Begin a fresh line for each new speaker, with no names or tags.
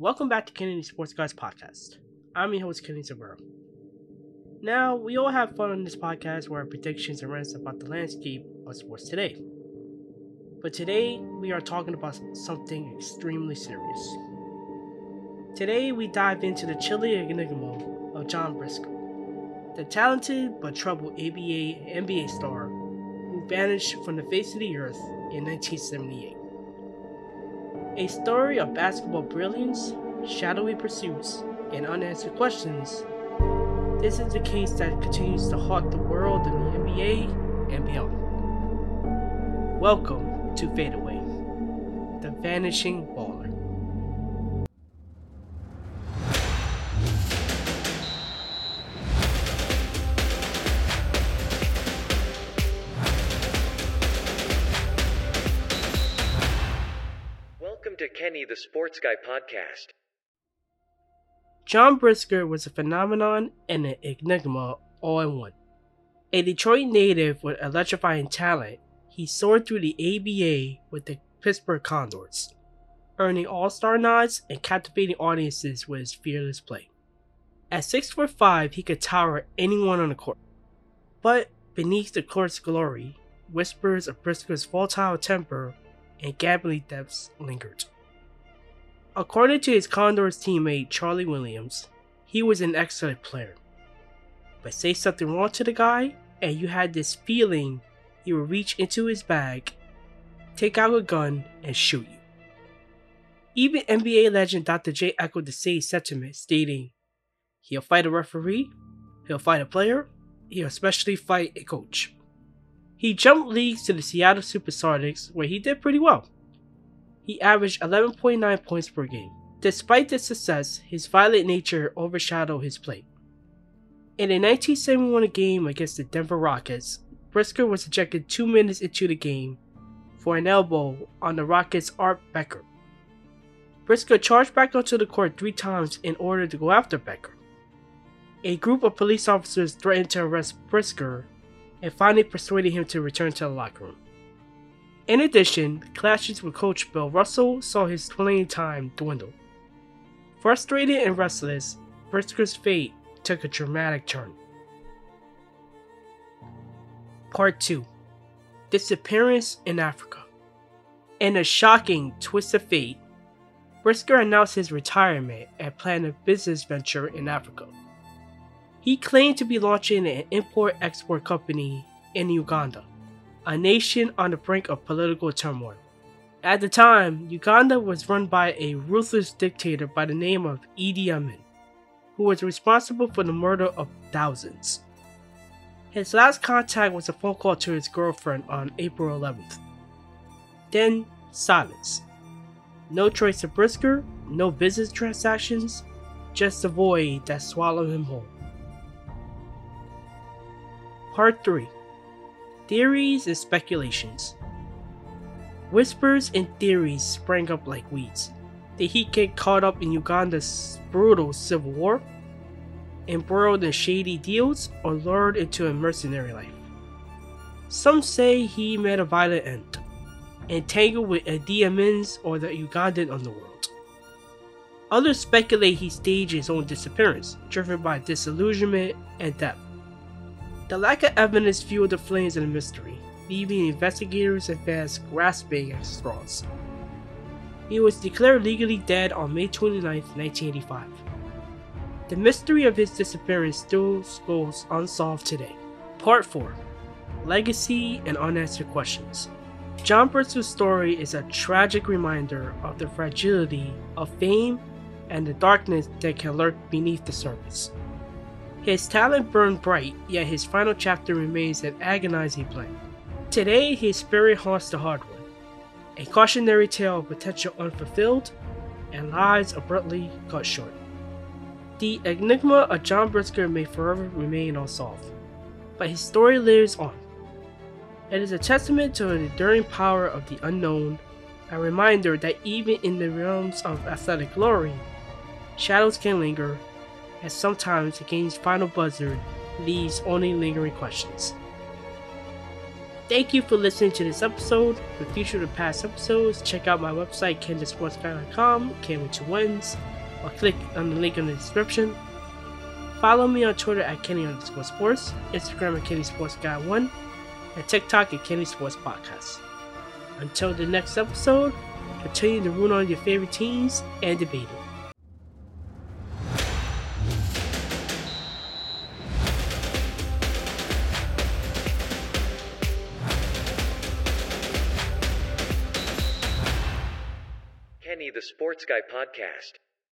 Welcome back to Kenny the Sports Guys Podcast. I'm your host, Kennedy Zamora. Now, we all have fun on this podcast where our predictions and rants about the landscape of sports today. But today, we are talking about something extremely serious. Today, we dive into the chilly enigma of John Brisker, the talented but troubled ABA NBA star who vanished from the face of the earth in 1978. A story of basketball brilliance, shadowy pursuits, and unanswered questions. This is the case that continues to haunt the world of the NBA and beyond. Welcome to Fadeaway, the vanishing baller.
The Sports Guy podcast.
John Brisker was a phenomenon and an enigma all in one. A Detroit native with electrifying talent, he soared through the ABA with the Pittsburgh Condors, earning all star nods and captivating audiences with his fearless play. At 6 foot 5, he could tower anyone on the court. But beneath the court's glory, whispers of Brisker's volatile temper and gambling depths lingered. According to his Condors teammate Charlie Williams, he was an excellent player. But say something wrong to the guy, and you had this feeling he would reach into his bag, take out a gun, and shoot you. Even NBA legend Dr. J echoed the same sentiment, stating, He'll fight a referee, he'll fight a player, he'll especially fight a coach. He jumped leagues to the Seattle Supersonics, where he did pretty well he averaged 11.9 points per game. Despite this success, his violent nature overshadowed his play. In a 1971 game against the Denver Rockets, Brisker was ejected two minutes into the game for an elbow on the Rockets' Art Becker. Brisker charged back onto the court three times in order to go after Becker. A group of police officers threatened to arrest Brisker and finally persuaded him to return to the locker room. In addition, clashes with coach Bill Russell saw his playing time dwindle. Frustrated and restless, Brisker's fate took a dramatic turn. Part 2 Disappearance in Africa. In a shocking twist of fate, Brisker announced his retirement and planned a business venture in Africa. He claimed to be launching an import export company in Uganda, a nation on the brink of political turmoil. At the time, Uganda was run by a ruthless dictator by the name of Idi Amin, who was responsible for the murder of thousands. His last contact was a phone call to his girlfriend on April 11th. Then, silence. No trace of Brisker, no business transactions, just a void that swallowed him whole. Part 3 Theories and Speculations Whispers and theories sprang up like weeds. Did he get caught up in Uganda's brutal civil war? Embroiled in shady deals or lured into a mercenary life? Some say he met a violent end, entangled with Idi Amin's or the Ugandan underworld. Others speculate he staged his own disappearance, driven by disillusionment and debt. The lack of evidence fueled the flames of the mystery, leaving investigators and fans grasping at straws. He was declared legally dead on May 29, 1985. The mystery of his disappearance still goes unsolved today. Part 4 Legacy and Unanswered Questions. John Brisker's story is a tragic reminder of the fragility of fame and the darkness that can lurk beneath the surface. His talent burned bright, yet his final chapter remains an agonizing blank. Today, his spirit haunts the hardwood, a cautionary tale of potential unfulfilled and lives abruptly cut short. The enigma of John Brisker may forever remain unsolved, but his story lives on. It is a testament to the enduring power of the unknown, a reminder that even in the realms of athletic glory, shadows can linger and sometimes the game's final buzzer leaves only lingering questions. Thank you for listening to this episode. For future or past episodes, check out my website, kenthesportsguy.com, Ken with two wins, or click on the link in the description. Follow me on Twitter at Kenny underscore sports, Instagram at Kenny Sports Guy 1, and TikTok at Kenny Sports Podcast. Until the next episode, continue to root on your favorite teams and debate it.
The Sports Guy Podcast.